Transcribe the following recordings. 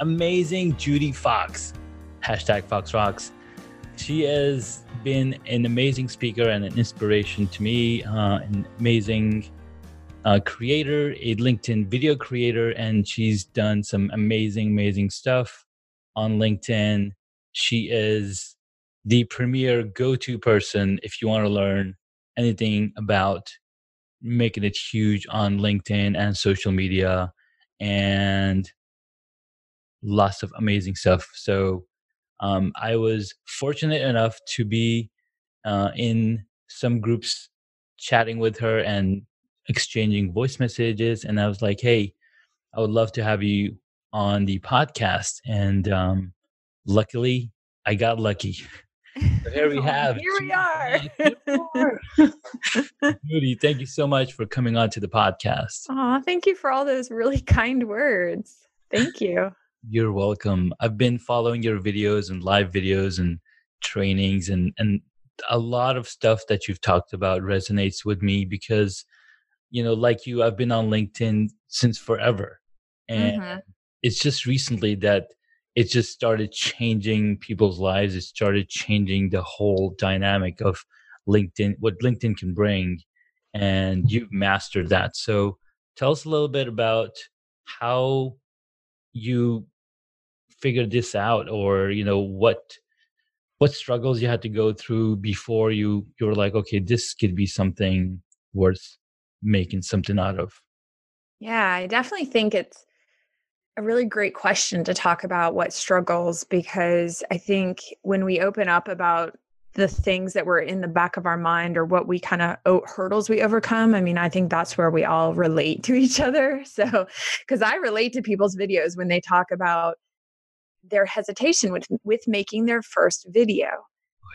amazing Judy Fox. Hashtag Fox Rocks. She has been an amazing speaker and an inspiration to me, uh, an amazing uh, creator, a LinkedIn video creator, and she's done some amazing, amazing stuff on LinkedIn. She is the premier go to person if you want to learn anything about making it huge on LinkedIn and social media. And lots of amazing stuff. So um, I was fortunate enough to be uh, in some groups chatting with her and exchanging voice messages. And I was like, hey, I would love to have you on the podcast. And um, luckily, I got lucky. So here we have. Here we are. Judy, thank you so much for coming on to the podcast. Aw, thank you for all those really kind words. Thank you. You're welcome. I've been following your videos and live videos and trainings and and a lot of stuff that you've talked about resonates with me because you know like you I've been on LinkedIn since forever. And Mhm. it's just recently that it just started changing people's lives. It started changing the whole dynamic of LinkedIn, what LinkedIn can bring. And you've mastered that. So tell us a little bit about how you figured this out or you know what what struggles you had to go through before you you were like okay this could be something worth making something out of Yeah, I definitely think it's a really great question to talk about what struggles because I think when we open up about the things that were in the back of our mind or what we kind of oh, hurdles we overcome, I mean, I think that's where we all relate to each other. So, because I relate to people's videos when they talk about their hesitation with with making their first video.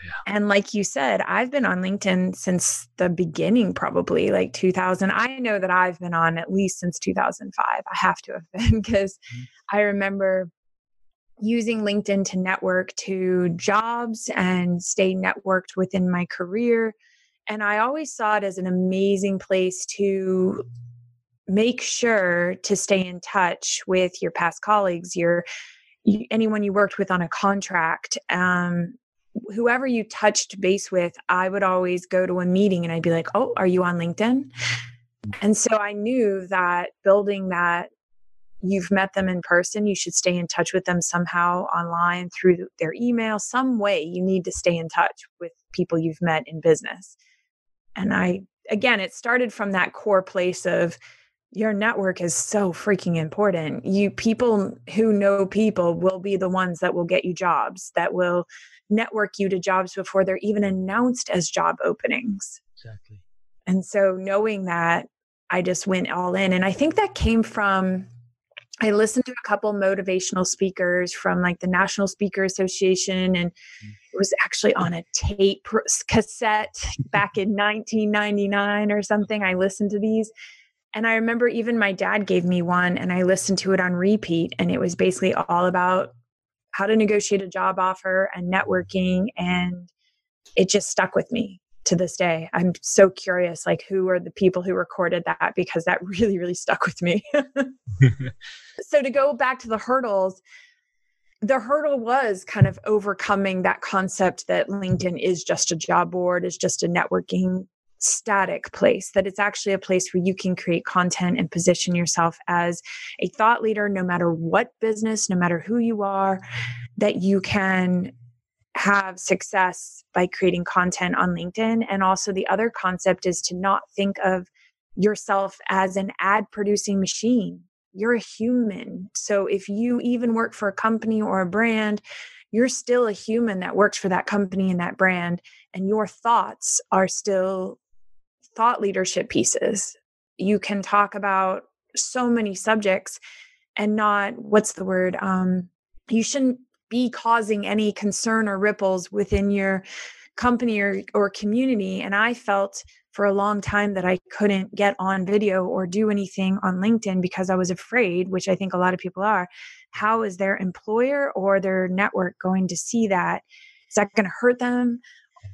yeah. And like you said, I've been on LinkedIn since the beginning, probably like 2000. I know that I've been on at least since 2005. I have to have been because Mhm. I remember using LinkedIn to network to jobs and stay networked within my career. And I always saw it as an amazing place to make sure to stay in touch with your past colleagues, your anyone you worked with on a contract, um, whoever you touched base with. I would always go to a meeting and I'd be like, "Oh, are you on LinkedIn?" And so I knew that building that you've met them in person, you should stay in touch with them somehow online through their email, some way you need to stay in touch with people you've met in business. And I, again, it started from that core place of your network is so freaking important. You people who know people will be the ones that will get you jobs, that will network you to jobs before they're even announced as job openings. exactly And so knowing that, I just went all in. And I think that came from I listened to a couple motivational speakers from like the National Speaker Association and mm. it was actually on a tape cassette back in 1999 or something. I listened to these and I remember even my dad gave me one and I listened to it on repeat and it was basically all about how to negotiate a job offer and networking and it just stuck with me to this day. I'm so curious like who are the people who recorded that because that really really stuck with me. so to go back to the hurdles the hurdle was kind of overcoming that concept that linkedin is just a job board is just a networking static place that it's actually a place where you can create content and position yourself as a thought leader no matter what business no matter who you are that you can have success by creating content on linkedin and also the other concept is to not think of yourself as an ad producing machine you're a human. So if you even work for a company or a brand, you're still a human that works for that company and that brand. And your thoughts are still thought leadership pieces. You can talk about so many subjects and not what's the word um you shouldn't be causing any concern or ripples within your company or, or community. And i felt for a long time that i couldn't get on video or do anything on linkedin because i was afraid which i think a lot of people are how is their employer or their network going to see that? Is that going to hurt them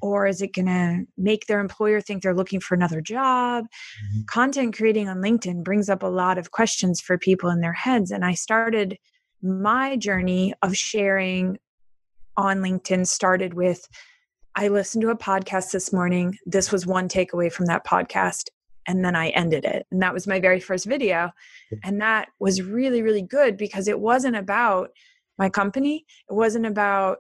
or is it going to make their employer think they're looking for another job mm-hmm. content creating on linkedin brings up a lot of questions for people in their heads and i started my journey of sharing on linkedin started with i listened to a podcast this morning this was one takeaway from that podcast and then I ended it. And that was my very first video. And that was really, really good because it wasn't about my company. It wasn't about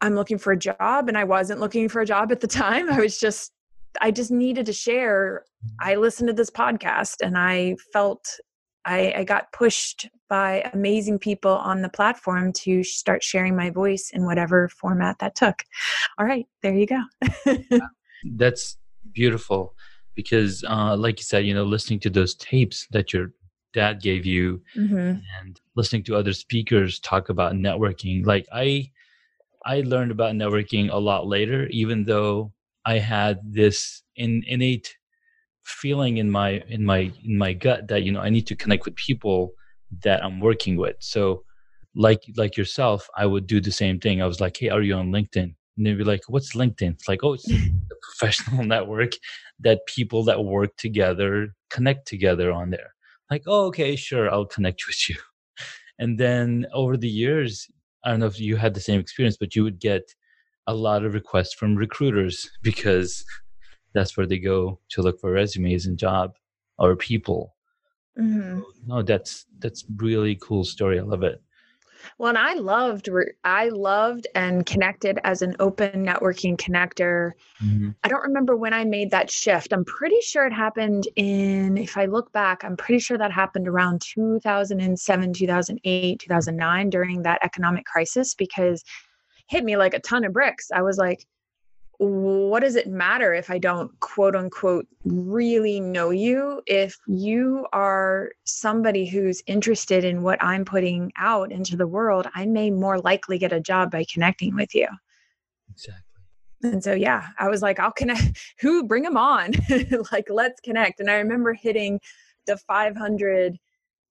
I'm looking for a job and I wasn't looking for a job at the time. I was just I just needed to share. I listened to this podcast and I felt I, I got pushed by amazing people on the platform to start sharing my voice in whatever format that took. All right, there you go. That's beautiful because uh, like you said you know listening to those tapes that your dad gave you mm-hmm. and listening to other speakers talk about networking like i i learned about networking a lot later even though i had this in, innate feeling in my in my in my gut that you know i need to connect with people that i'm working with. So like like yourself i would do the same thing. I was like hey are you on linkedin? And they'd be like what's linkedin? It's like oh it's hmm. a professional network that people that work together connect together on there. Like oh okay sure i'll connect with you. And then over the years i don't know if you had the same experience but you would get a lot of requests from recruiters because that's where they go to look for resumes and job or people. Mm-hmm. no that's that's really cool story. I love it well, and I loved, I loved and connected as an open networking connector. Mm-hmm. I don't remember when I made that shift. I'm pretty sure it happened in, if I look back, I'm pretty sure that happened around 2007, 2008, 2009 during that economic crisis because hit me like a ton of bricks. I was like, what does it matter if I don't quote unquote really know you? If you are somebody who's interested in what I'm putting out into the world, I may more likely get a job by connecting with you. Exactly. And so, yeah, I was like, I'll connect. Who bring them on? like, let's connect. And I remember hitting the 500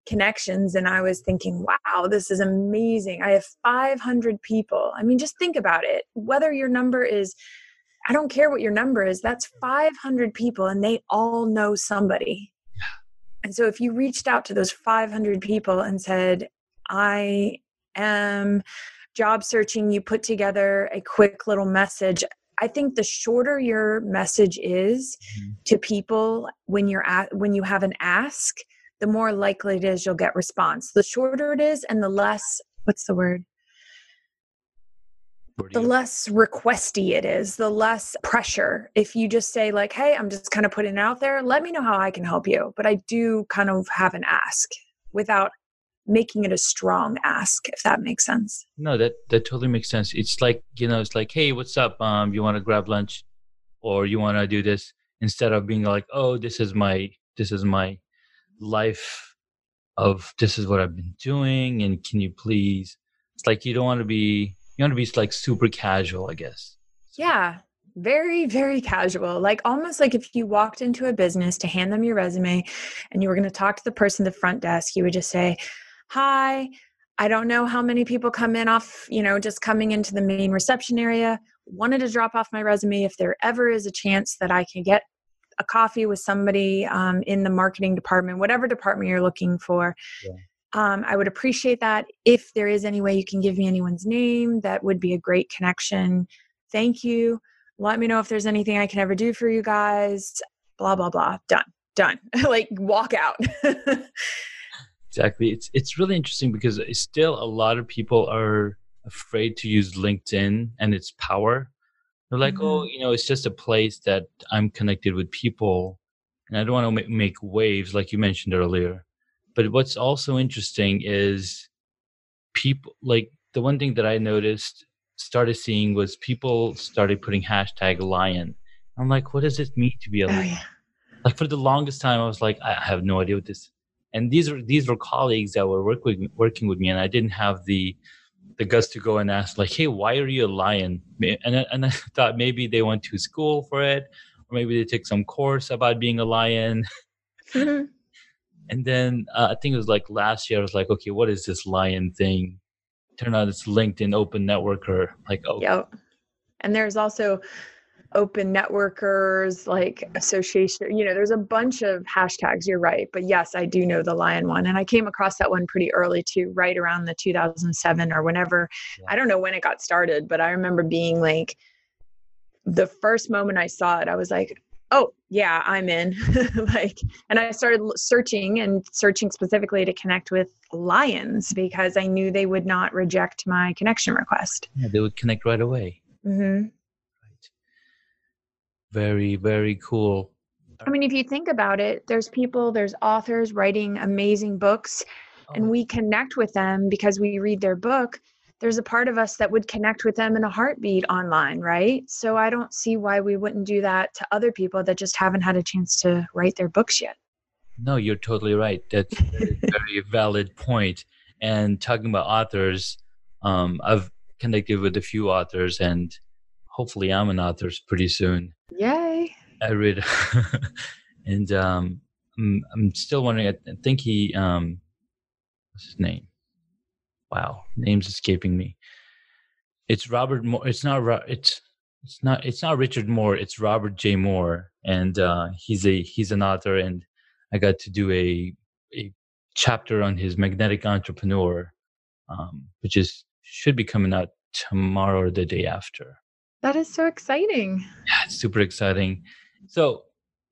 connections and I was thinking, wow, this is amazing. I have 500 people. I mean, just think about it. Whether your number is I don't care what your number is, that's 500 people and they all know somebody. And so if you reached out to those 500 people and said, I am job searching, you put together a quick little message. I think the shorter your message is mm-hmm. to people when you're at when you have an ask, the more likely it is you'll get response. The shorter it is and the less what's the word? The less requesty it is, the less pressure. If you just say, like, hey, I'm just kind of putting it out there, let me know how I can help you. But I do kind of have an ask without making it a strong ask, if that makes sense. No, that that totally makes sense. It's like, you know, it's like, hey, what's up? Um, you want to grab lunch or you want to do this instead of being like, oh, this is my this is my life of this is what I've been doing and can you please it's like you don't want to be you want to be like super casual, I guess. Yeah, very very casual. Like almost like if you walked into a business to hand them your resume and you were going to talk to the person at the front desk you would just say hi. I don't know how many people come in off you know just coming into the main reception area. Wanted to drop off my resume. If there ever is a chance that i can get a coffee with somebody um, in the marketing department whatever department you're looking for yeah. Um, I would appreciate that. If there is any way you can give me anyone's name, that would be a great connection. Thank you. Let me know if there's anything I can ever do for you guys. Blah, blah, blah. Done. Done. like walk out. exactly. It's it's really interesting because still a lot of people are afraid to use LinkedIn and its power. They're like, oh, mm-hmm. oh, you know, it's just a place that I'm connected with people, and I don't want to make waves like you mentioned earlier. But what's also interesting is people like the one thing that I noticed started seeing was people started putting hashtag lion. I'm like, what does it mean to be a oh, lion? Yeah. Like for the longest time, I was like, I have no idea what this and these were these were colleagues that were working working with me, and I didn't have the the guts to go and ask like, "Hey, why are you a lion?" And and I thought maybe they went to school for it, or maybe they took some course about being a lion. And then uh, I think it was like last year. I was like, "Okay, what is this lion thing?" Turned out it's LinkedIn Open Networker. Like, oh, yep. And there's also open networkers like association you know there's a bunch of hashtags you're right but yes i do know the lion one and i came across that one pretty early too right around the 2007 or whenever yeah. i don't know when it got started but i remember being like the first moment i saw it i was like oh yeah i'm in. Like and i started searching and searching specifically to connect with lions because i knew they would not reject my connection request. Yeah they would connect right away. Mm-hmm. Right. Very very cool. I mean if you think about it there's people there's authors writing amazing books oh. and we connect with them because we read their book there's a part of us that would connect with them in a heartbeat online right so i don't see why we wouldn't do that to other people that just haven't had a chance to write their books yet no you're totally right that's a very valid point. and talking about authors um, i've connected with a few authors and hopefully i'm an author pretty soon Yay. I read, and um, I'm, I'm still wondering. I think he, um, what's his name? Wow, name's escaping me. It's Robert Moore. It's not. It's it's not. It's not Richard Moore. It's Robert J. Moore, and uh, he's a he's an author, and I got to do a a chapter on his Magnetic Entrepreneur, um, which is should be coming out tomorrow or the day after. That is so exciting. Yeah, it's super exciting. So,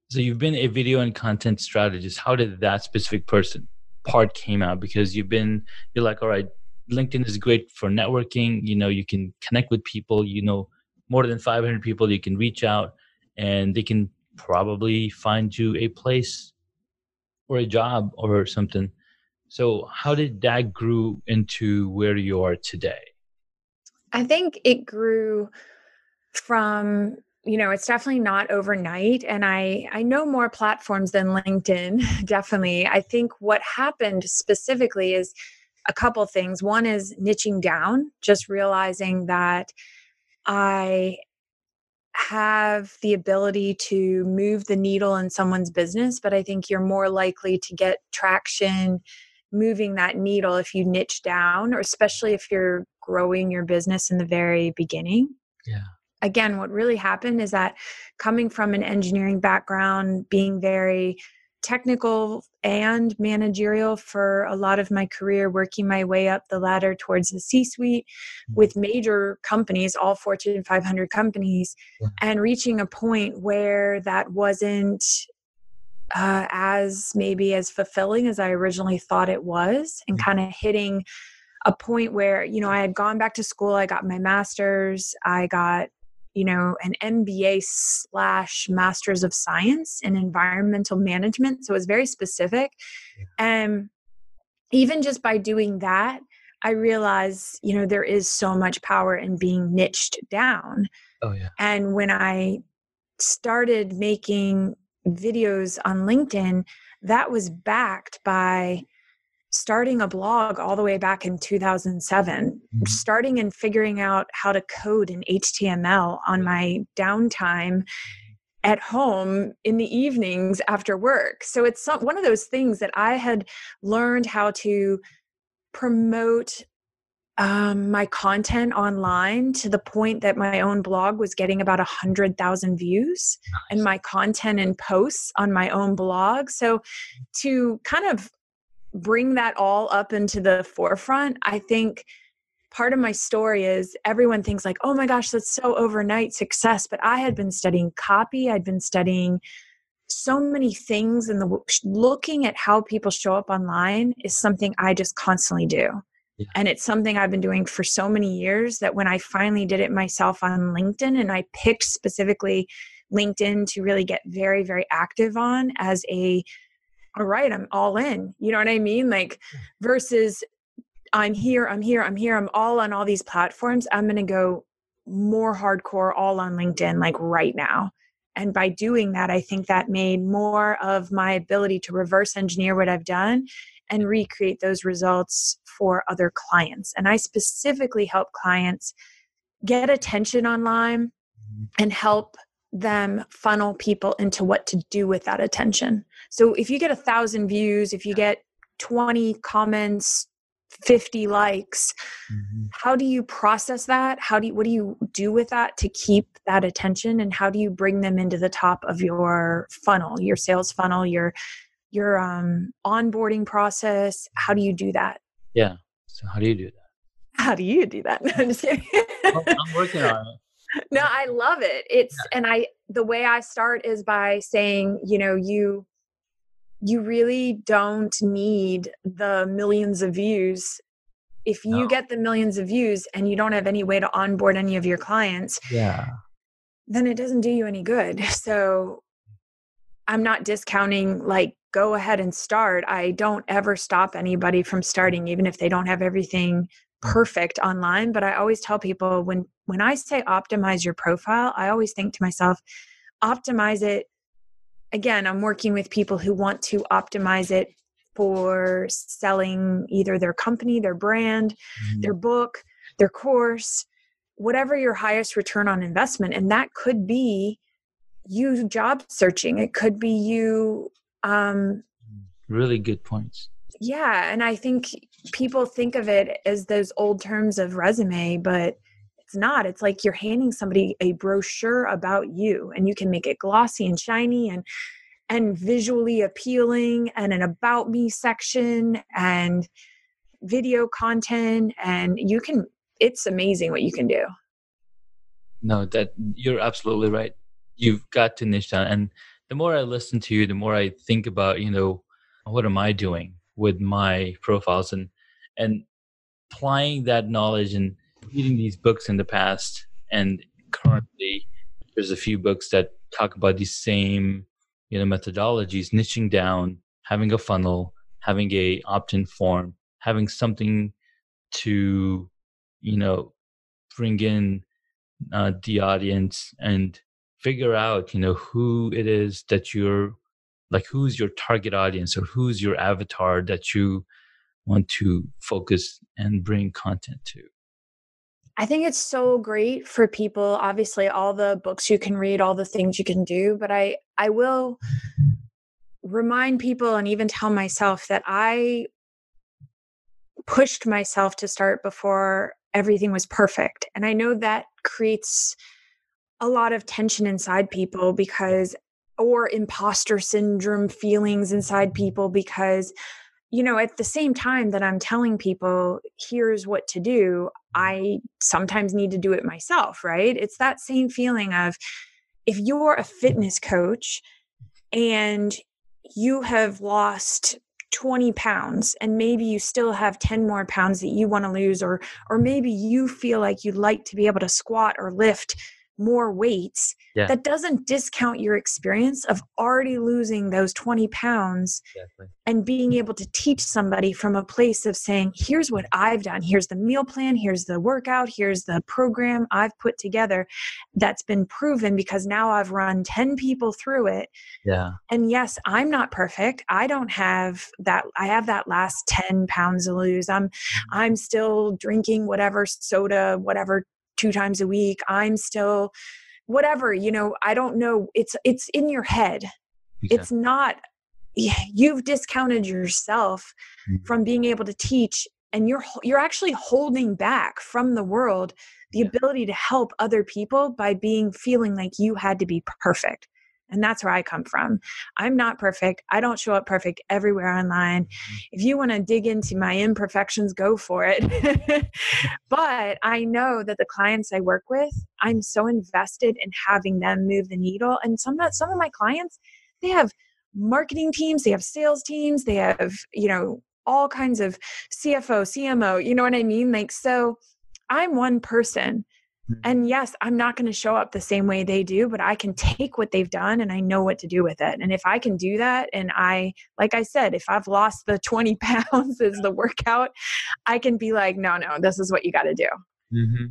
so you've been a video and content strategist. How did that specific person part came out? Because you've been, you're like, all right, LinkedIn is great for networking. You know, you can connect with people. You know, more than 500 people. You can reach out, and they can probably find you a place or a job or something. So, how did that grew into where you are today? I think it grew from you know it's definitely not overnight and i i know more platforms than linkedin definitely i think what happened specifically is a couple things. One is niching down just realizing that i have the ability to move the needle in someone's business but i think you're more likely to get traction moving that needle if you niche down or especially if you're growing your business in the very beginning. Yeah. Again, what really happened is that coming from an engineering background, being very technical and managerial for a lot of my career, working my way up the ladder towards the C suite mm-hmm. with major companies, all Fortune 500 companies, and reaching a point where that wasn't uh, as maybe as fulfilling as I originally thought it was, and mm. kind of hitting a point where you know I had gone back to school, I got my master's, I got you know an mba slash masters of science in environmental management so it's very specific. And even just by doing that i realize you know there is so much power in being niched down. Oh yeah. And when i started making videos on linkedin that was backed by starting a blog all the way back in 2007 mm-hmm. starting and figuring out how to code in html on my downtime at home in the evenings after work so it's some, one of those things that i had learned how to promote um, my content online to the point that my own blog was getting about a hundred thousand views nice. and my content and posts on my own blog so to kind of bring that all up into the forefront, I think part of my story is everyone thinks like, "Oh my gosh, that's so overnight success." But I had been studying copy, I'd been studying so many things and the looking at how people show up online is something I just constantly do. Yeah. And it's something I've been doing for so many years that when I finally did it myself on LinkedIn and I picked specifically LinkedIn to really get very, very active on as a all right, I'm all in. You know what I mean? Like versus I'm here, I'm here, I'm here, I'm all on all these platforms. I'm going to go more hardcore all on LinkedIn like right now. And by doing that, I think that made more of my ability to reverse engineer what I've done and recreate those results for other clients. And I specifically help clients get attention online mm-hmm. and help them funnel people into what to do with that attention. So if you get a thousand views, if you get 20 comments, 50 likes, mm-hmm. how do you process that? How do you, what do you do with that to keep that attention? And how do you bring them into the top of your funnel, your sales funnel, your, your um, onboarding process? How do you do that? Yeah. So how do you do that? How do you do that? I'm just kidding. I'm working on it no i love it it's and i the way i start is by saying you know you you really don't need the millions of views. If you no. get the millions of views and you don't have any way to onboard any of your clients yeah. then it doesn't do you any good. So i'm not discounting like go ahead and start. I don't ever stop anybody from starting even if they don't have everything Mm. perfect online. But i always tell people when when i say optimize your profile i always think to myself optimize it again i'm working with people who want to optimize it for selling either their company their brand mm-hmm. their book their course whatever your highest return on investment. And that could be you job searching. It could be you um really good points. Yeah and i think people think of it as those old terms of resume but it's not it's like you're handing somebody a brochure about you and you can make it glossy and shiny and and visually appealing and an about me section and video content and you can it's amazing what you can do. No that you're absolutely right. You've got to niche down and the more i listen to you the more i think about you know what am i doing with my profiles and and applying that knowledge and reading these books in the past and currently there's a few books that talk about these same you know methodologies niching down having a funnel having a opt-in form having something to you know bring in uh, the audience and figure out you know who it is that you're like who's your target audience or who's your avatar that you want to focus and bring content to I think it's so great for people obviously all the books you can read all the things you can do but I I will remind people and even tell myself that I pushed myself to start before everything was perfect and I know that creates a lot of tension inside people because or imposter syndrome feelings inside people because you know at the same time that i'm telling people here's what to do mm-hmm. i sometimes need to do it myself right? It's that same feeling of if you're a fitness coach and you have lost 20 pounds and maybe you still have 10 more pounds that you want to lose or or maybe you feel like you'd like to be able to squat or lift more weights yeah. that doesn't discount your experience of already losing those 20 pounds exactly. and being able to teach somebody from a place of saying here's what i've done. Here's the meal plan. Here's the workout. Here's the program i've put together that's been proven because now i've run 10 people through it. Yeah. And yes i'm not perfect. I don't have that i have that last 10 pounds to lose. I'm mm-hmm. i'm still drinking whatever soda whatever two times a week i'm still whatever you know i don't know it's it's in your head exactly. it's not you've discounted yourself mm-hmm. from being able to teach and you're you're actually holding back from the world the yeah. ability to help other people by being feeling like you had to be perfect and that's where I come from. I'm not perfect. I don't show up perfect everywhere online. Mm-hmm. If you want to dig into my imperfections, go for it. but I know that the clients I work with, I'm so invested in having them move the needle. And some of some of my clients, they have marketing teams, they have sales teams, they have, you know, all kinds of CFO, CMO, you know what I mean? Like so I'm one person. And yes, I'm not going to show up the same way they do, but I can take what they've done and I know what to do with it. And if I can do that, and I, like I said, if I've lost the 20 pounds as the workout, I can be like, no, no, this is what you got to do. Mm-hmm.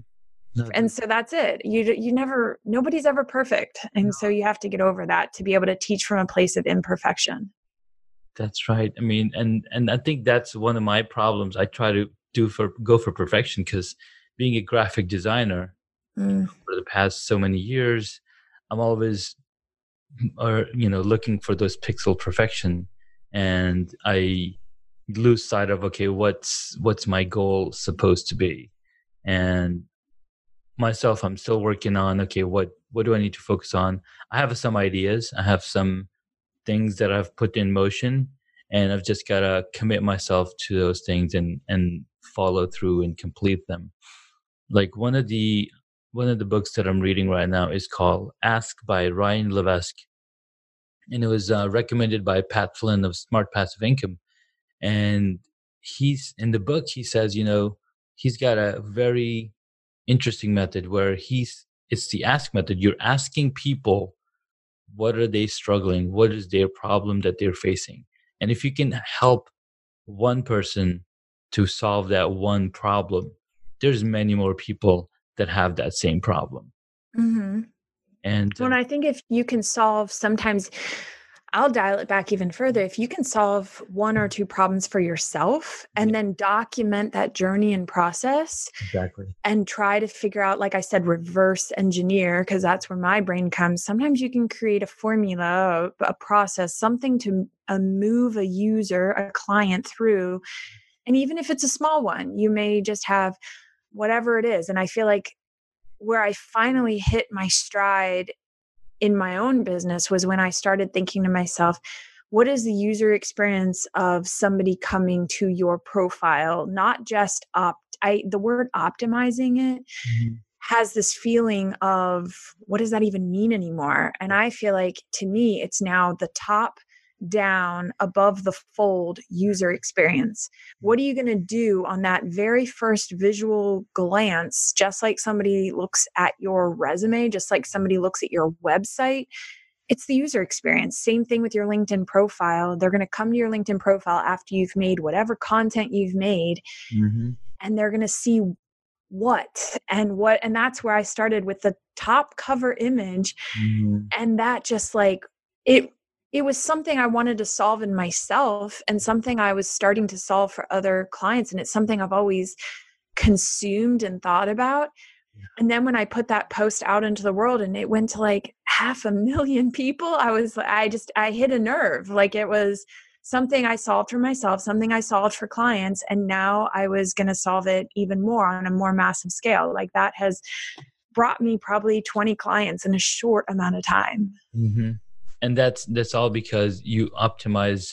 no, and so that's it you you never nobody's ever perfect and no. so you have to get over that to be able to teach from a place of imperfection that's right i mean and and i think that's one of my problems i try to do for go for perfection because being a graphic designer mm. for the past so many years i'm always or you know looking for those pixel perfection and i lose sight of okay what's what's my goal supposed to be? And myself i'm still working on okay what what do i need to focus on? I have some ideas i have some things that i've put in motion and i've just got to commit myself to those things and and follow through and complete them. Like one of the one of the books that i'm reading right now is called ask by ryan levesque. And it was uh, recommended by pat flynn of smart passive income. And he's in the book he says you know he's got a very interesting method where he's it's the ask method. You're asking people what are they struggling? What is their problem that they're facing? And if you can help one person to solve that one problem there's many more people that have that same problem mm-hmm. and well, uh, i think if you can solve sometimes I'll dial it back even further. If you can solve one or two problems for yourself and then document that journey and process exactly and try to figure out, like I said, reverse engineer, because that's where my brain comes. Sometimes you can create a formula, a process, something to uh, move a user, a client through. And even if it's a small one, you may just have whatever it is. And I feel like where I finally hit my stride in my own business was when I started thinking to myself, what is the user experience of somebody coming to your profile? Not just opt I the word optimizing it mm-hmm. has this feeling of what does that even mean anymore? And I feel like to me it's now the top down above the fold user experience. What are you going to do on that very first visual glance, just like somebody looks at your resume, just like somebody looks at your website? It's the user experience. Same thing with your LinkedIn profile. They're going to come to your LinkedIn profile after you've made whatever content you've made, mm-hmm. and they're going to see what and what and that's where i started with the top cover image mm-hmm. and that just like it it was something I wanted to solve in myself and something I was starting to solve for other clients. And it's something I've always consumed and thought about. And then when I put that post out into the world and it went to like half a million people, I was, I just, I hit a nerve. Like it was something I solved for myself, something I solved for clients. And now I was going to solve it even more on a more massive scale. Like that has brought me probably 20 clients in a short amount of time. Mm-hmm and that's that's all because you optimize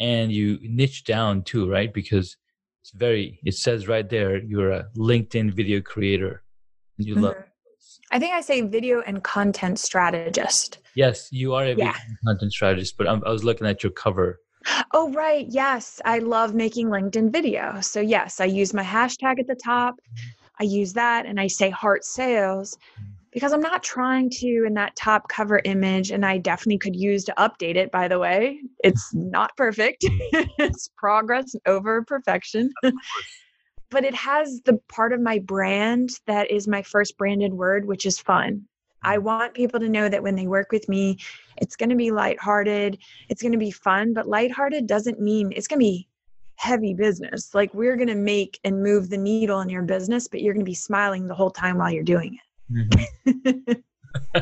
and you niche down too right because it's very it says right there you're a linkedin video creator and you mm-hmm. love I think I say video and content strategist. Yes, you are a yeah. content strategist, but I'm, I was looking at your cover. Oh, right. Yes. I love making LinkedIn video. So, yes, I use my hashtag at the top. I use that and I say heart sales. Because I'm not trying to in that top cover image, and I definitely could use to update it, by the way. It's not perfect, it's progress over perfection. but it has the part of my brand that is my first branded word, which is fun. I mm. want people to know that when they work with me, it's going to be lighthearted, it's going to be fun, but lighthearted doesn't mean it's going to be heavy business. Like we're going to make and move the needle in your business, but you're going to be smiling the whole time while you're doing it. Mm-hmm.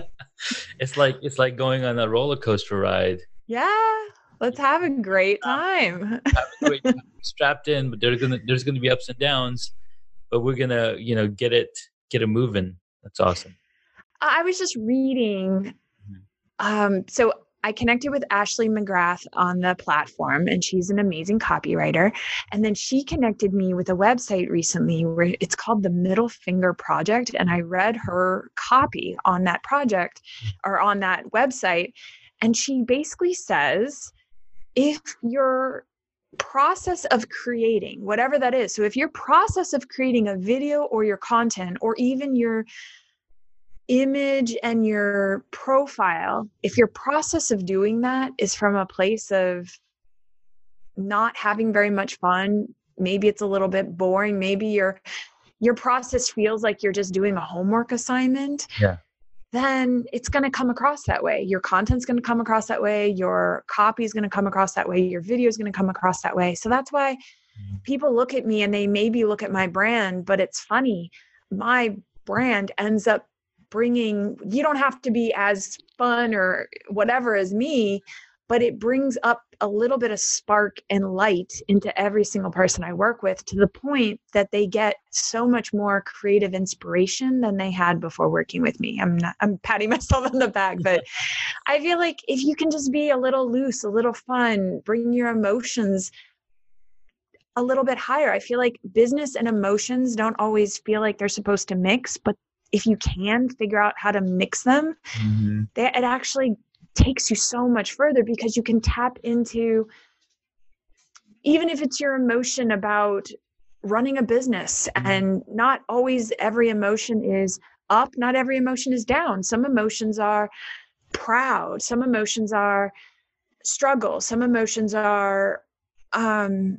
it's like it's like going on a roller coaster ride. Yeah, let's have a great time. great time. Strapped in, but there's gonna there's gonna be ups and downs, but we're gonna you know get it get it moving. That's awesome. I was just reading. Mm-hmm. Um, so I connected with Ashley McGrath on the platform, and she's an amazing copywriter. And then she connected me with a website recently where it's called the Middle Finger Project. And I read her copy on that project hmm. or on that website. And she basically says if your process of creating, whatever that is, so if your process of creating a video or your content or even your image and your profile, if your process of doing that is from a place of not having very much fun, maybe it's a little bit boring, maybe you're your process feels like you're just doing a homework assignment Yeah. then it's going to come across that way. Your content's going to come across that way. Your copy is going to come across that way. Your video is going to come across that way. So that's why Mhm. people look at me and they maybe look at my brand but it's funny. My brand ends up bringing you don't have to be as fun or whatever as me but it brings up a little bit of spark and light into every single person I work with to the point that they get so much more creative inspiration than they had before working with me. I'm not I'm patting myself on the back, but I feel like if you can just be a little loose, a little fun, bring your emotions a little bit higher. I feel like business and emotions don't always feel like they're supposed to mix, but if you can figure out how to mix them, Mhm. they, it actually takes you so much further because you can tap into even if it's your emotion about running a business and not always every emotion is up not every emotion is down. Some emotions are proud. Some emotions are struggle. Some emotions are um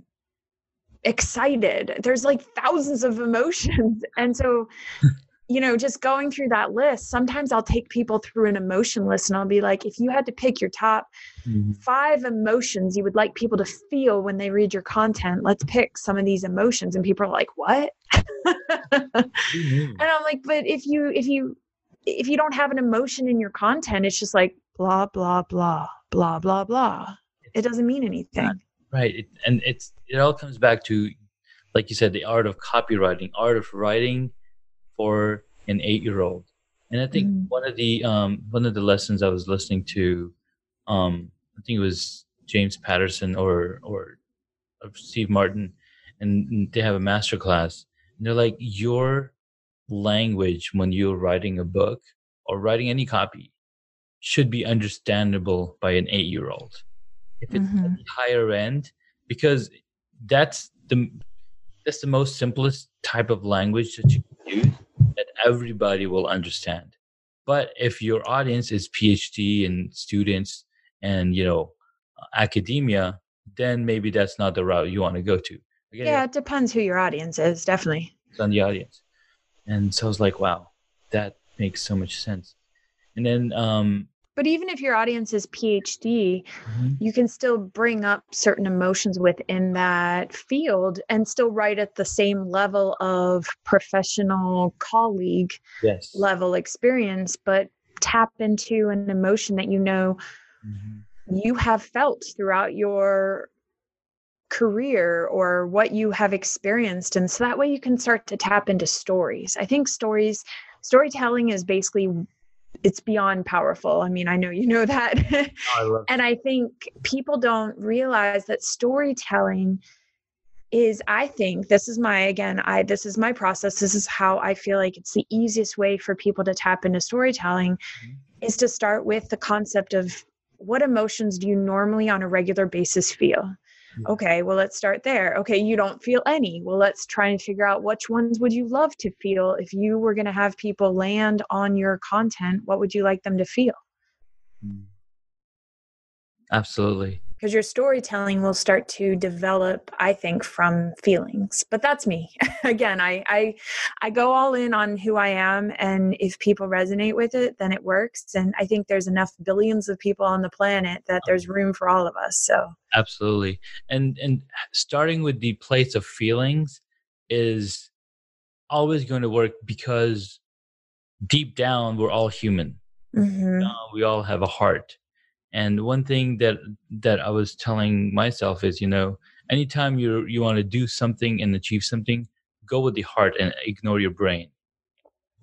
excited. There's like thousands of emotions. And so you know, just going through that list, sometimes I'll take people through an emotion list and I'll be like, if you had to pick your top Mhm. five emotions you would like people to feel when they read your content, let's pick some of these emotions. And people are like, what? and you mean? I'm like, but if you, if you, if you don't have an emotion in your content, it's just like blah, blah, blah, blah, blah, blah. It doesn't mean anything. Right. It, and it's it all comes back to, like you said, the art of copywriting, art of writing for an eight-year-old. And I think Mhm. one of the um one of the lessons I was listening to, um, I think it was James Patterson or or, Steve Martin, and they have a master class. And they're like, your language when you're writing a book or writing any copy should be understandable by an eight-year-old if it's Mhm. at the higher end because that's the that's the most simplest type of language that you can use everybody will understand. But if your audience is phd and students and you know academia then maybe that's not the route you want to. Go to Again, Yeah, it depends who your audience is, definitely. it's on the audience. And so i was like wow that makes so much sense. And then um But even if your audience is PhD, mhm, you can still bring up certain emotions within that field and still write at the same level of professional colleague yes level experience, but tap into an emotion that you know Mhm. you have felt throughout your career or what you have experienced. And so that way you can start to tap into stories. I think stories, storytelling is basically it's beyond powerful. I mean, I know you know that. I and I think people don't realize that storytelling is I think this is my again I this is my process this is how I feel like it's the easiest way for people to tap into storytelling mm-hmm. is to start with the concept of what emotions do you normally on a regular basis feel. Okay well let's start there. Okay you don't feel any. Well let's try and figure out which ones would you love to feel. If you were going to have people land on your content what would you like them to feel? Mm. Absolutely. Because your storytelling will start to develop i think from feelings but that's me again I, I i go all in on who i am and if people resonate with it then it works and i think there's enough billions of people on the planet that there's room for all of us so Absolutely. And and starting with the place of feelings is always going to work because deep down we're all human. mhm. Uh, we all have a heart. And one thing that that I was telling myself is, you know, anytime you you want to do something and achieve something, go with the heart and ignore your brain.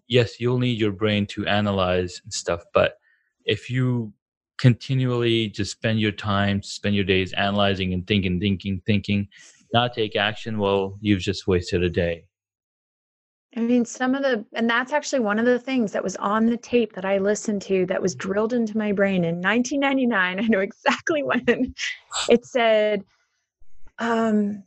Yes, you'll need your brain to analyze and stuff, but if you continually just spend your time, spend your days analyzing and thinking, thinking, thinking, not take action, well, you've just wasted a day. I mean, some of the, and that's actually one of the things that was on the tape that I listened to that was drilled into my brain in 1999. I know exactly when it said, um,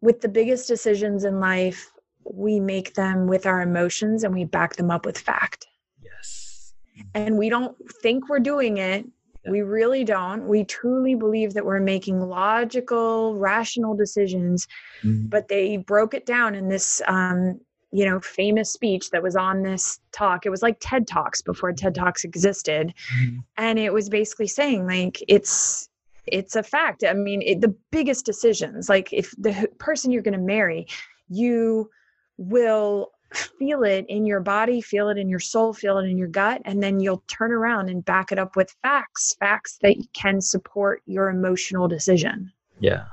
with the biggest decisions in life, we make them with our emotions and we back them up with fact. Yes. And we don't think we're doing it. Yeah. We really don't. We truly believe that we're making logical, rational decisions Mhm. but they broke it down in this um, you know famous speech that was on this talk. It was like ted talks before ted talks existed. Mm-hmm. and it was basically saying like it's it's a fact. I mean it, the biggest decisions like if the person you're going to marry you will feel it in your body feel it in your soul feel it in your gut and then you'll turn around and back it up with facts facts that can support your emotional decision. Yeah.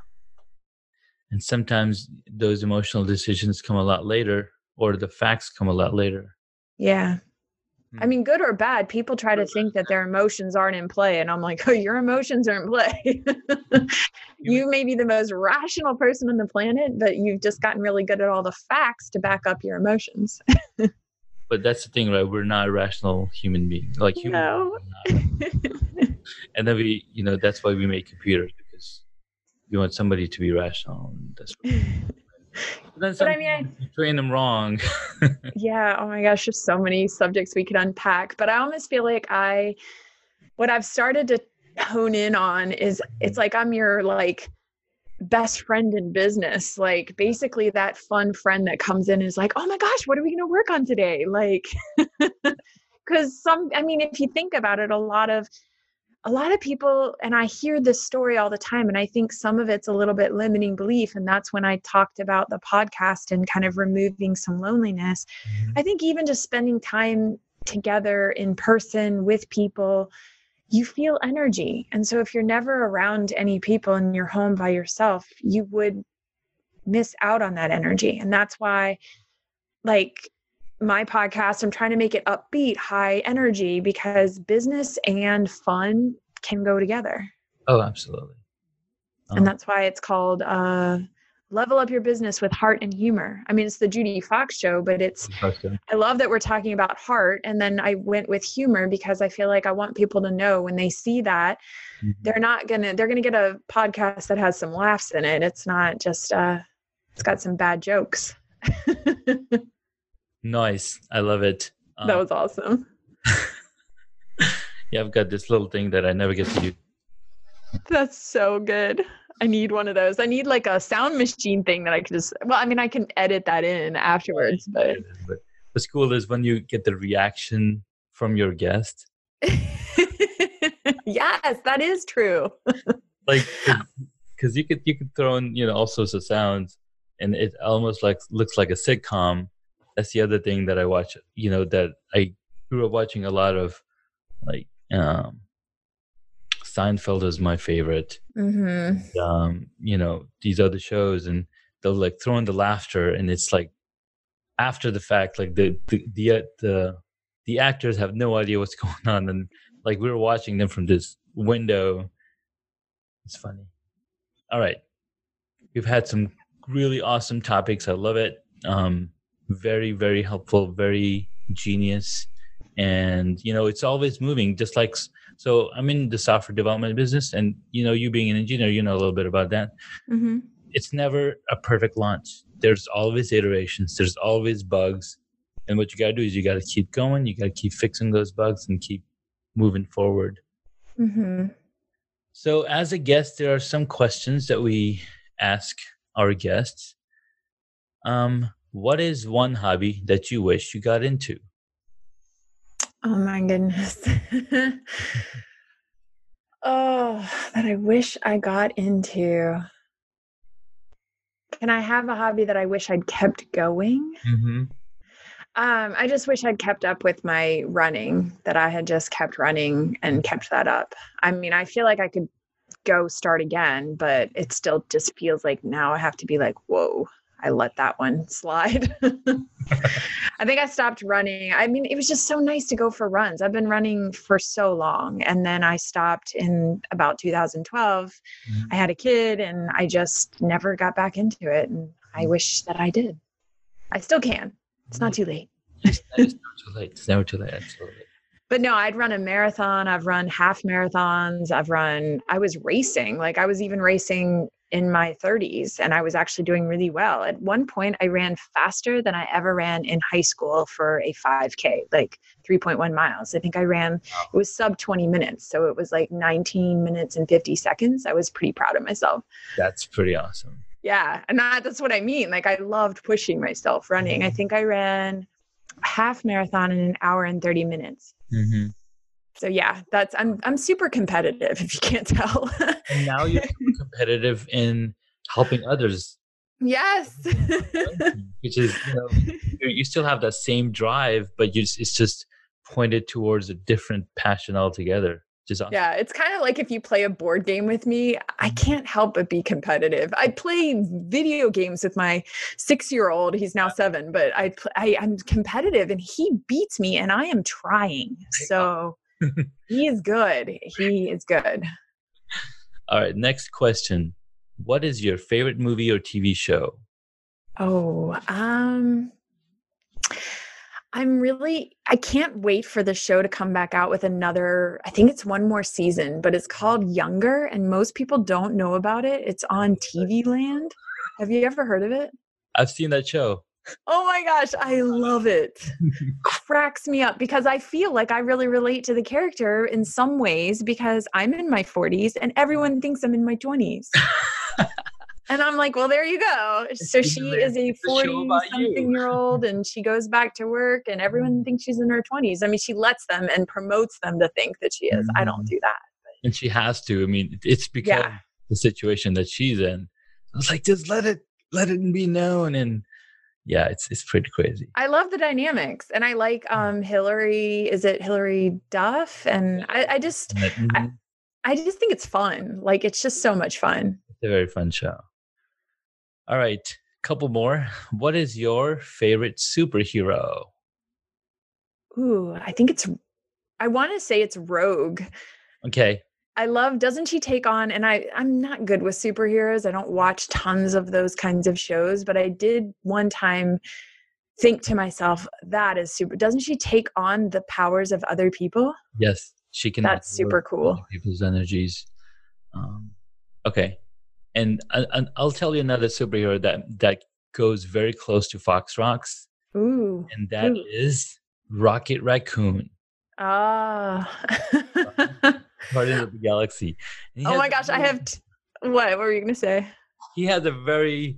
And sometimes those emotional decisions come a lot later or the facts come a lot later. Yeah. I hmm. mean, good or bad, people try to think that their emotions aren't in play. And I'm like, oh, your emotions are in play. you may be the most rational person on the planet, but you've just gotten really good at all the facts to back up your emotions. but that's the thing, right? We're not rational human beings. Like human no. and then we, you know, that's why we make computers because you want somebody to be rational. And that's but, I mean, I, train them wrong. yeah. Oh my gosh, there's so many subjects we could unpack. But I almost feel like I, what I've started to hone in on is it's like I'm your like best friend in business. Like basically that fun friend that comes in is like, oh my gosh, what are we going to work on today? Like, because some, I mean, if you think about it, a lot of a lot of people, and I hear this story all the time, and I think some of it's a little bit limiting belief. And that's when I talked about the podcast and kind of removing some loneliness. Mm-hmm. I think even just spending time together in person with people, you feel energy. And so if you're never around any people in your home by yourself, you would miss out on that energy. And that's why, like, my podcast, I'm trying to make it upbeat, high energy because business and fun can go together. Oh, absolutely. Um, and that's why it's called uh, Level Up Your Business with Heart and Humor. I mean, it's the Judi Fox show, but it's, I love that we're talking about heart. And then I went with humor because I feel like I want people to know when they see that, mm-hmm. they're not going to, they're going to get a podcast that has some laughs in it. It's not just, uh, it's got some bad jokes. Nice. I love it. Um, that was awesome. yeah, I've got this little thing that I never get to use. That's so good. I need one of those. I need like a sound machine thing that I can just well, I mean I can edit that in afterwards, but, but what's cool is when you get the reaction from your guest. yes, that is true. like because you could you could throw in, you know, all sorts of sounds and it almost like looks like a sitcom that's the other thing that I watch. You know that I grew up watching a lot of like um, Seinfeld is my favorite. Mm-hmm. Um, you know these other shows, and they'll like throw in the laughter, and it's like after the fact, like the the the uh, the, the actors have no idea what's going on, and like we were watching them from this window. It's funny. All right, we've had some really awesome topics. I love it. Um, very very helpful very genius. And you know it's always moving just like so i'm in the software development business and you know you being an engineer you know a little bit about that. Mm-hmm. it's never a perfect launch. There's always iterations. There's always bugs. And what you got to do is you got to keep going. You got to keep fixing those bugs and keep moving forward. Mm-hmm. so as a guest there are some questions that we ask our guests. Um, what is one hobby that you wish you got into? Oh my goodness. oh, that I wish I got into. Can I have a hobby that I wish I'd kept going? Mm-hmm. Um, I just wish I'd kept up with my running, that I had just kept running and kept that up. I mean, I feel like I could go start again, but it still just feels like now I have to be like, whoa, I let that one slide. I think I stopped running. I mean, it was just so nice to go for runs. I've been running for so long. And then I stopped in about 2012. Mm-hmm. I had a kid and I just never got back into it. And I mm-hmm. wish that I did. I still can. It's not too late. it's not too late. It's never too late. Absolutely. But no, I'd run a marathon. I've run half marathons. I've run, I was racing. Like I was even racing in my 30s and I was actually doing really well. At one point, I ran faster than I ever ran in high school for a 5K, like 3.1 miles. I think I ran, it was sub 20 minutes. So it was like 19 minutes and 50 seconds. I was pretty proud of myself. That's pretty awesome. yeah and that, that's what i mean like i loved pushing myself running i think i ran half marathon in an hour and 30 minutes Mm-hmm. So yeah that's i'm i'm super competitive if you can't tell. And now you're competitive in helping others, yes. Which is you know you still have that same drive, but you just, it's just pointed towards a different passion altogether. Just awesome. yeah it's kind of like if you play a board game with me i mm-hmm. can't help but be competitive. I play video games with my six year old he's now seven but I, I i'm competitive and he beats me and i am trying so he is good he is good All right, next question. What is your favorite movie or TV show? Oh, um I'm really I can't wait for the show to come back out with another I think it's one more season, but it's called Younger and most people don't know about it. It's on TV Land. Have you ever heard of it? I've seen that show. Oh my gosh, I love it. Cracks me up because I feel like I really relate to the character in some ways because I'm in my 40s and everyone thinks I'm in my 20s. And I'm like, well, there you go. So she is a it's a show 40 something year old and she goes back to work and everyone thinks she's in her 20s. I mean, she lets them and promotes them to think that she is. I don't Mhm. do that. and she has to. I mean, it's because Yeah. the situation that she's in. I was like, just let it, let it be known, and yeah, it's it's pretty crazy. I love the dynamics and I like um Hilary, is it Hilary Duff? And I, I just that- mhm, I just think it's fun. Like it's just so much fun. it's a very fun show. All right, couple more. What is your favorite superhero? Ooh, I think it's I want to say it's Rogue. Okay, I love doesn't she take on and I I'm not good with superheroes. I don't watch tons of those kinds of shows, but I did one time think to myself that is super doesn't she take on the powers of other people? yes, she can. That's super cool. People's energies. Um, okay, and, I- and I'll tell you another superhero that that goes very close to Fox Rocks, Ooh. and that Ooh. is Rocket Raccoon. Ah. Guardians of the Galaxy. Oh my gosh, I have t- what? What were you going to say? He has a very,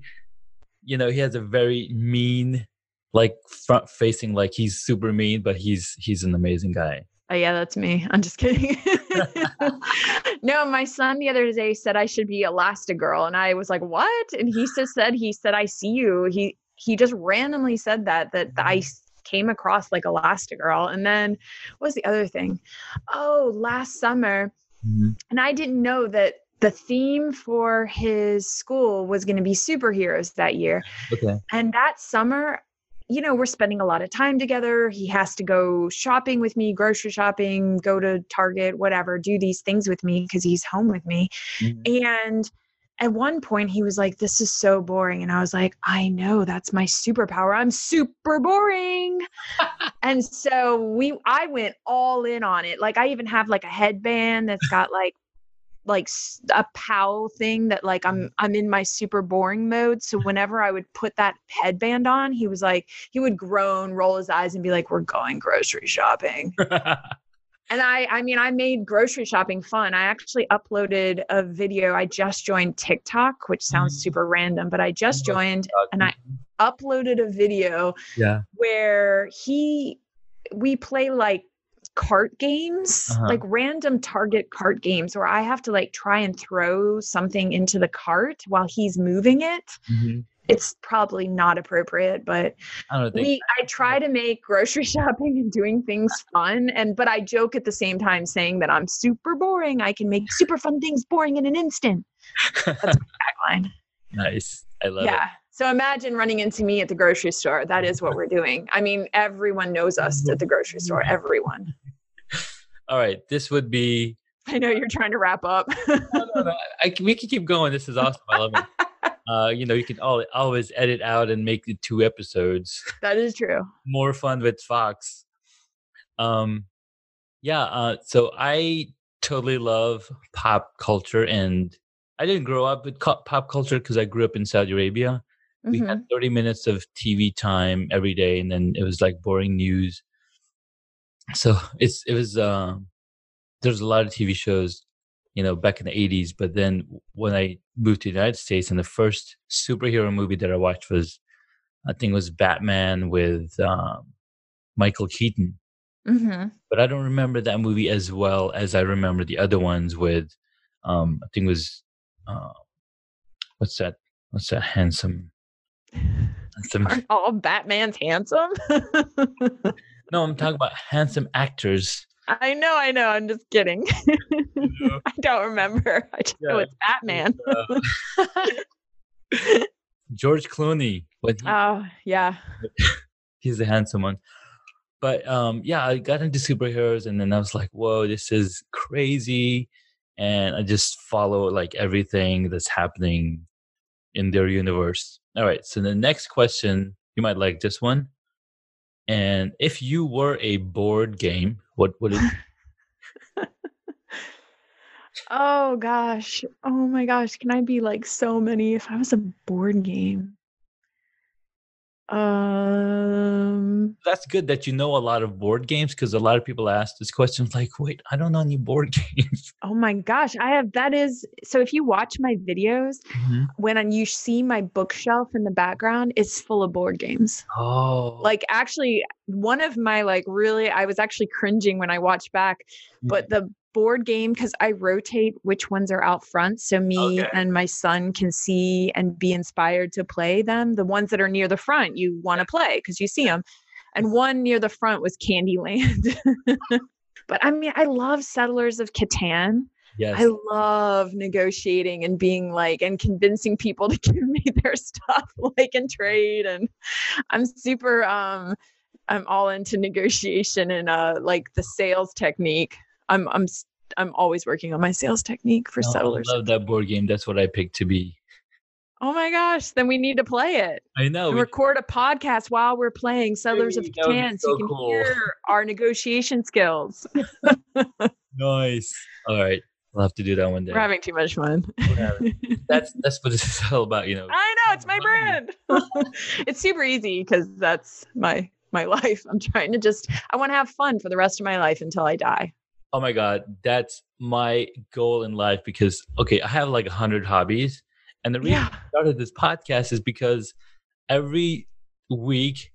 you know, he has a very mean, like front facing, like he's super mean, but he's he's an amazing guy. Oh yeah, that's me. I'm just kidding. no, my son the other day said I should be Elastigirl, and I was like, "What?" And he just said, "He said I see you." He he just randomly said that that I s- came across like Elastigirl, and then what was the other thing? Oh, last summer, Mhm. and I didn't know that the theme for his school was going to be superheroes that year. Okay. And that summer, you know, we're spending a lot of time together. He has to go shopping with me, grocery shopping, go to Target, whatever, do these things with me because he's home with me. Mhm. And at one point, he was like, This is so boring. And I was like, I know that's my superpower. I'm super boring. and so we, I went all in on it. Like, I even have like a headband that's got like, like a pow thing that like I'm I'm in my super boring mode. So whenever I would put that headband on, he was like he would groan, roll his eyes, and be like, "We're going grocery shopping." And I, I mean, I made grocery shopping fun. I actually uploaded a video. I just joined TikTok, which sounds Mhm. super random, but I just joined and I uploaded a video yeah. where he, we play like cart games, Uh-huh. like random target cart games where I have to like try and throw something into the cart while he's moving it. Mhm. It's probably not appropriate, but I don't think. we I try to make grocery shopping and doing things fun and but I joke at the same time saying that I'm super boring. I can make super fun things boring in an instant. Tagline. nice. I love it. Yeah. So imagine running into me at the grocery store. That is what we're doing. I mean, everyone knows us at the grocery store. Everyone. All right. This would be. I know you're trying to wrap up. No, no, no, I, we can keep going. This is awesome. I love it. Uh, you know, you can al- always edit out and make it two episodes. that is true. more fun with Fox. Um, yeah. Uh, so I totally love pop culture, and I didn't grow up with co- pop culture because I grew up in Saudi Arabia. We Mhm. had 30 minutes of TV time every day, and then it was like boring news. So it's it was. Um, there's a lot of TV shows, you know, back in the 80s. But then when I moved to the United States, and the first superhero movie that I watched was, I think it was Batman with um, Michael Keaton. Mm-hmm. But I don't remember that movie as well as I remember the other ones with, um, I think it was, uh, what's that? What's that handsome? handsome Aren't all Batman's handsome? no, I'm talking about handsome actors. I know, I know. I'm just kidding. I don't remember. I just know it's Batman. Uh, George Clooney, when he, oh, yeah. he's the handsome one. But um, yeah, I got into superheroes, and then I was like, "Whoa, this is crazy!" And I just follow like everything that's happening in their universe. All right, so the next question, you might like this one. And if you were a board game, what would it? Oh gosh. Oh my gosh. Can I be like so many if I was a board game? Um That's good that you know a lot of board games because a lot of people ask this question like, "Wait, I don't know any board games." oh my gosh. I have that is so if you watch my videos, when you see my bookshelf in the background, it's full of board games. Oh, Like actually one of my like really I was actually cringing when I watched back, but the board game because I rotate which ones are out front so me Okay. and my son can see and be inspired to play them. The ones that are near the front you want to play because you see them. And one near the front was Candyland. but I mean I love Settlers of Catan. yes, I love negotiating and being like and convincing people to give me their stuff like in trade and I'm super um I'm all into negotiation and uh like the sales technique. I'm I'm I'm always working on my sales technique for oh, No, settlers. I love that board game. That's what I picked to be. Oh my gosh, then we need to play it. I know. we- record a podcast while we're playing Settlers of Hey, be Catan so you can cool. hear our negotiation skills. nice. All right, we'll have to do that one day. We're having too much fun. That's that's what this is all about. You know. I know it's my brand. it's super easy because that's my my life. I'm trying to just I want to have fun for the rest of my life until I die. Oh my god, that's my goal in life because okay, I have like a hundred hobbies, and the reason Yeah. I started this podcast is because every week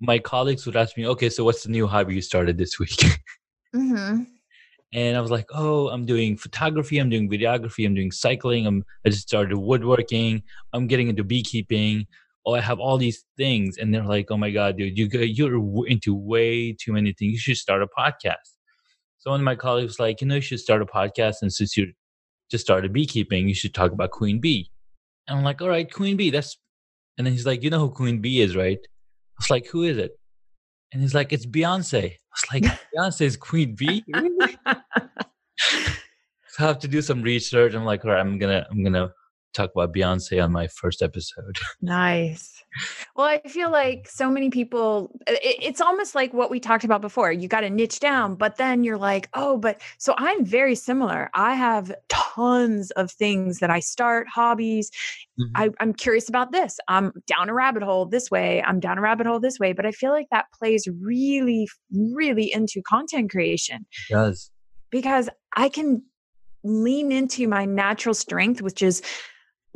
my colleagues would ask me, "Okay, so what's the new hobby you started this week?" Mm-hmm. and I was like, "Oh, I'm doing photography, I'm doing videography, I'm doing cycling, I'm I just started woodworking, I'm getting into beekeeping. Oh, I have all these things." And they're like, "Oh my god, dude, you you're into way too many things. You should start a podcast." So one of my colleagues was like, "You know, you should start a podcast, and since you just started beekeeping, you should talk about Queen Bee." And I'm like, "All right, Queen Bee, that's." And then he's like, "You know who Queen Bee is, right?" I was like, "Who is it?" And he's like, "It's Beyonce." I was like, "Beyonce is Queen Bee." Really? So I have to do some research. I'm like, all right, I'm gonna I'm gonna talk about Beyonce on my first episode. Nice. Well, I feel mm-hmm. like so many people, uh, it, it's almost like what we talked about before. You got to niche down, but then you're like, oh, but so I'm very similar. I have tons of things that I start, hobbies. Mm-hmm. I, I'm curious about this. I'm down a rabbit hole this way. I'm down a rabbit hole this way. But I feel like that plays really, really into content creation It does. because I can lean into my natural strength, which is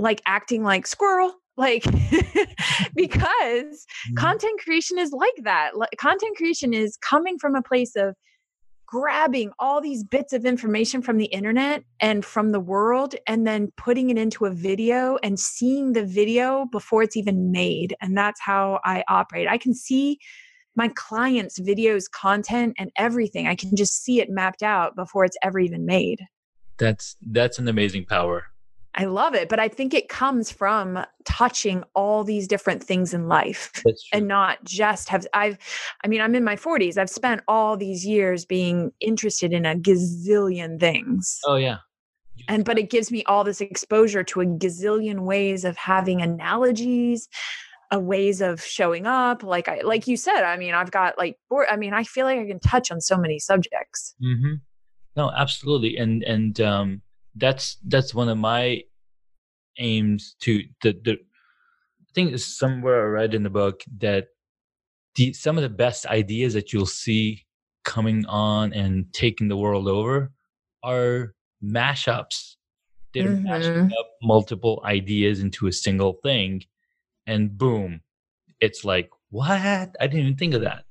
like acting like squirrel. Like, because Mhm. content creation is like that. Like, content creation is coming from a place of grabbing all these bits of information from the internet and from the world and then putting it into a video and seeing the video before it's even made. And that's how I operate. I can see my clients' videos, content, and everything. I can just see it mapped out before it's ever even made. That's that's an amazing power. I love it, but I think it comes from touching all these different things in life and not just have I've I mean I'm in my 40s. I've spent all these years being interested in a gazillion things. oh yeah. And but it gives me all this exposure to a gazillion ways of having analogies, uh, ways of showing up. Like I like you said, I mean, I've got like I mean, I feel like I can touch on so many subjects. Mm-hmm. No, absolutely, and and um, that's that's one of my aims to the the. I think it's somewhere I read in the book that the some of the best ideas that you'll see coming on and taking the world over are mashups. They're Mhm. mashing up multiple ideas into a single thing, and boom, it's like what? I didn't even think of that.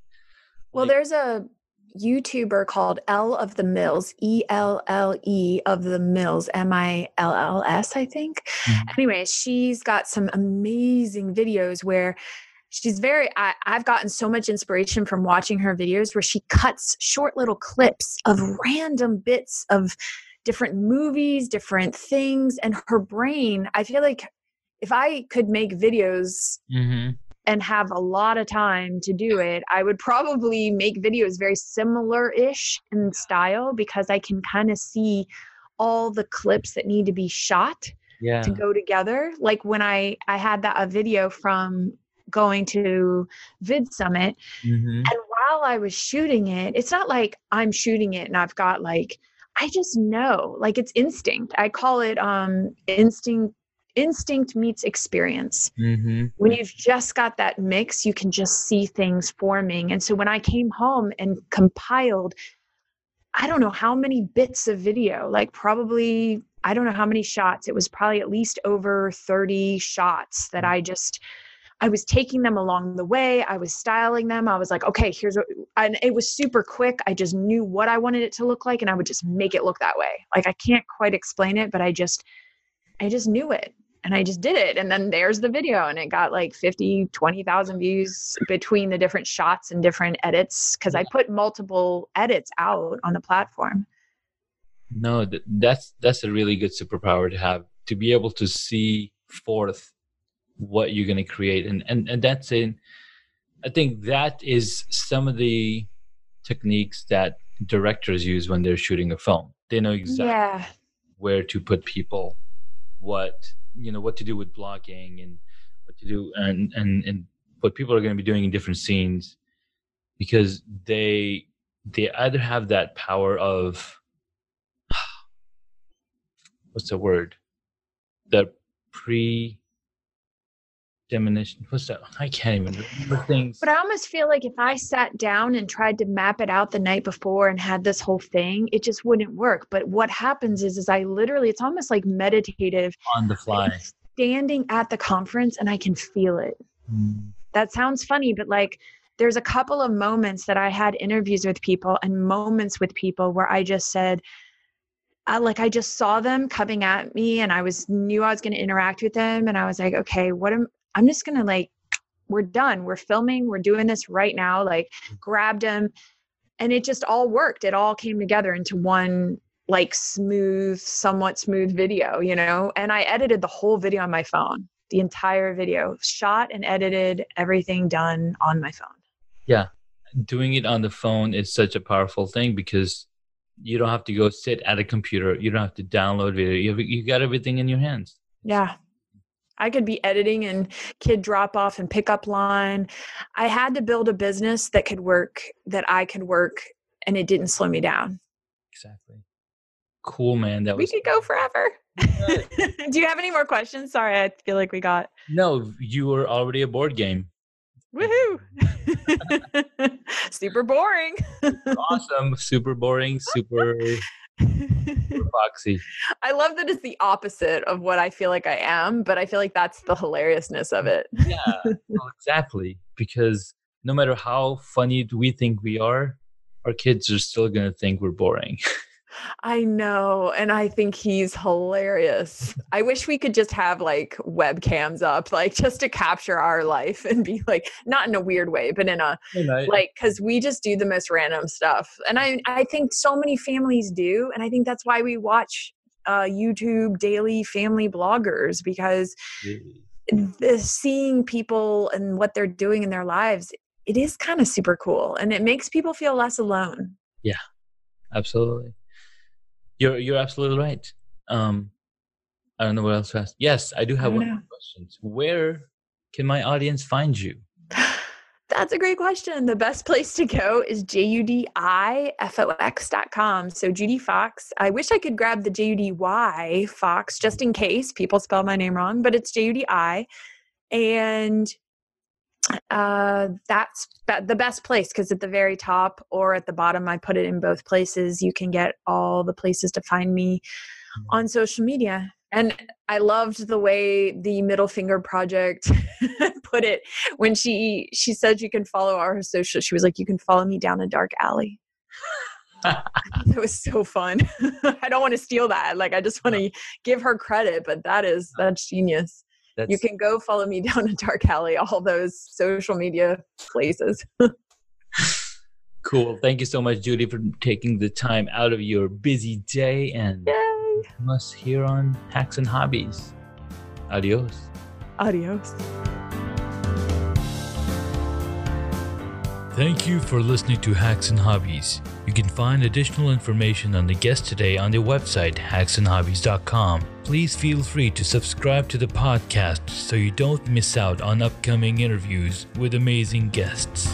Well, Like- there's a YouTuber called Elle of the Mills, E L L E of the Mills, M I L L S, I think. Mhm. Anyway, she's got some amazing videos where she's very, I, I've gotten so much inspiration from watching her videos where she cuts short little clips of random bits of different movies, different things. And her brain, I feel like if I could make videos Mhm. And have a lot of time to do it, I would probably make videos very similar ish in style because I can kind of see all the clips that need to be shot Yeah. to go together. Like when I I had that a video from going to VidSummit Mhm. and while I was shooting it, it's not like I'm shooting it and I've got like I just know, like it's instinct. I call it um instinct instinct meets experience Mhm. when you've just got that mix, you can just see things forming. And so when I came home and compiled, I don't know how many bits of video, like probably, I don't know how many shots. It was probably at least over 30 shots that I just, I was taking them along the way. I was styling them. I was like, okay, here's what, and it was super quick. I just knew what I wanted it to look like and I would just make it look that way. Like I can't quite explain it, but I just, I just knew it and I just did it. And then there's the video and it got like 50, 20,000 views between the different shots and different edits because I put multiple edits out on the platform. No, that's that's a really good superpower to have to be able to see forth what you're going to create, and and and that's in. I think that is some of the techniques that directors use when they're shooting a film. They know exactly Yeah. where to put people, what you know, what to do with blocking, and what to do, and and and what people are going to be doing in different scenes, because they they either have that power of what's the word? That pre diminution what's that i can't even remember things But I almost feel like if I sat down and tried to map it out the night before and had this whole thing, it just wouldn't work. But what happens is, is I literally, it's almost like meditative. on the fly I'm standing at the conference and I can feel it. Mm, that sounds funny, but like there's a couple of moments that I had interviews with people and moments with people where I just said, I, like I just saw them coming at me and I was knew I was going to interact with them and I was like, okay, what am I'm just going to like we're done. We're filming. We're doing this right now. Like mm-hmm. grabbed them and it just all worked. It all came together into one like smooth, somewhat smooth video, you know? And I edited the whole video on my phone. The entire video, shot and edited, everything done on my phone. Yeah. Doing it on the phone is such a powerful thing because you don't have to go sit at a computer you don't have to download video you, have, you got everything in your hands Yeah. I could be editing and kid drop off and pickup line. I had to build a business that could work, that I could work, and it didn't slow me down. exactly cool man that We was could go forever. Do you have any more questions? Sorry, I feel like we got no you were already a board game woohoo. Super boring. awesome super boring super, I love that it's the opposite of what I feel like I am, but I feel like that's the hilariousness of it. yeah well, exactly because no matter how funny we think we are our kids are still going to think we're boring I know. And I think he's hilarious. I wish we could just have like webcams up, like just to capture our life and be like, not in a weird way, but in a You know, like, cause we just do the most random stuff. And I, I think so many families do. And I think that's why we watch uh, YouTube daily family bloggers because the seeing people and what they're doing in their lives, it is kind of super cool and it makes people feel less alone. Yeah, absolutely you're you're absolutely right um i don't know what else to ask yes i do have don't one know. more question where can my audience find you That's a great question. The best place to go is judifox.com. So Judi Fox. I wish I could grab the J-U-D-Y Fox just in case people spell my name wrong, but it's J-U-D-I. And Uh, that's the best place because at the very top or at the bottom, I put it in both places. You can get all the places to find me Mm-hmm. on social media. And I loved the way the Middle Finger Project put it when she she said you can follow our social. She was like, "You can follow me down a dark alley." that was so fun. I don't want to steal that. Like I just want to give her credit, but that is that's genius. That's, You can go follow me down a dark alley, all those social media places. cool. Thank you so much, Judi, for taking the time out of your busy day and Yay! us here on Hacks and Hobbies. Adios. Adios. Thank you for listening to Hacks and Hobbies. You can find additional information on the guest today on their website, hacksandhobbies.com. Please feel free to subscribe to the podcast so you don't miss out on upcoming interviews with amazing guests.